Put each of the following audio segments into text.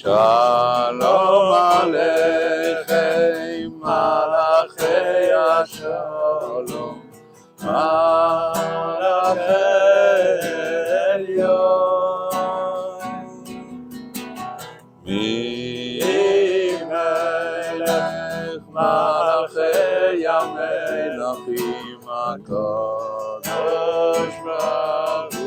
שלום עליכם מלאכי השלום מלאכי עליון מלך מלאכי המלכים הקדוש ברוך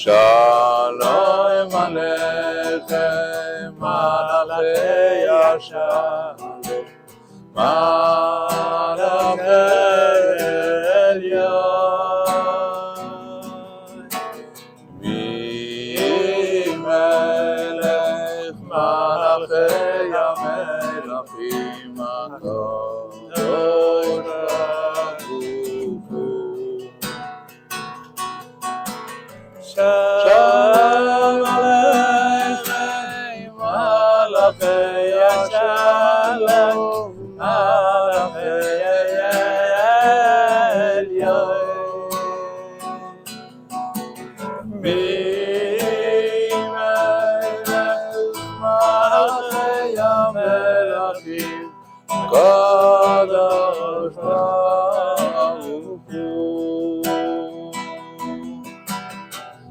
Shalom Aleichem, Malachei Yashalom, Malachei Elyon. Mim Melech, Malachei Yamelachim, Adon. Shalom Aleichem Malachim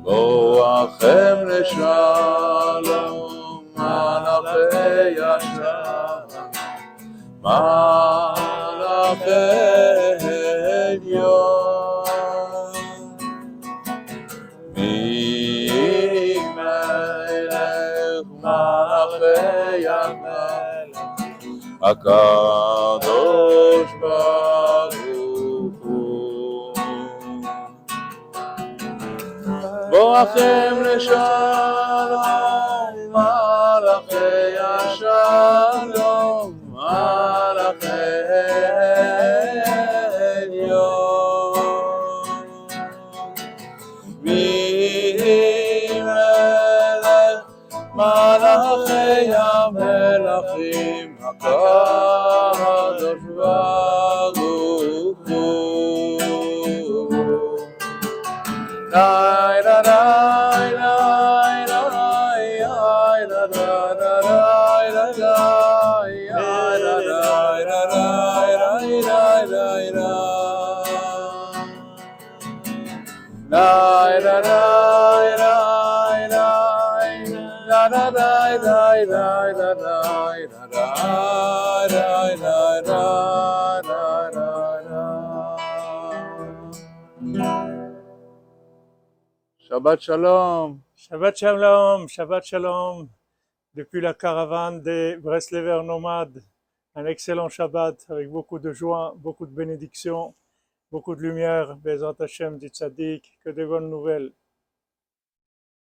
בואכם לשלום מלאכי השלום מלאכי עליון מי מלך מלאכי המלך הקדוש ברוך בואכם לשלום מלאכי השלום מלאכי עליון מי מלך מלאכי המלכים הקדוש ברוך הוא Shabbat Shalom. Shabbat Shalom, Shabbat Shalom, depuis la caravane des Breslever nomades. Un excellent Shabbat avec beaucoup de joie, beaucoup de bénédictions, beaucoup de lumière. Bezat Hashem dit Tzadik, que de bonnes nouvelles.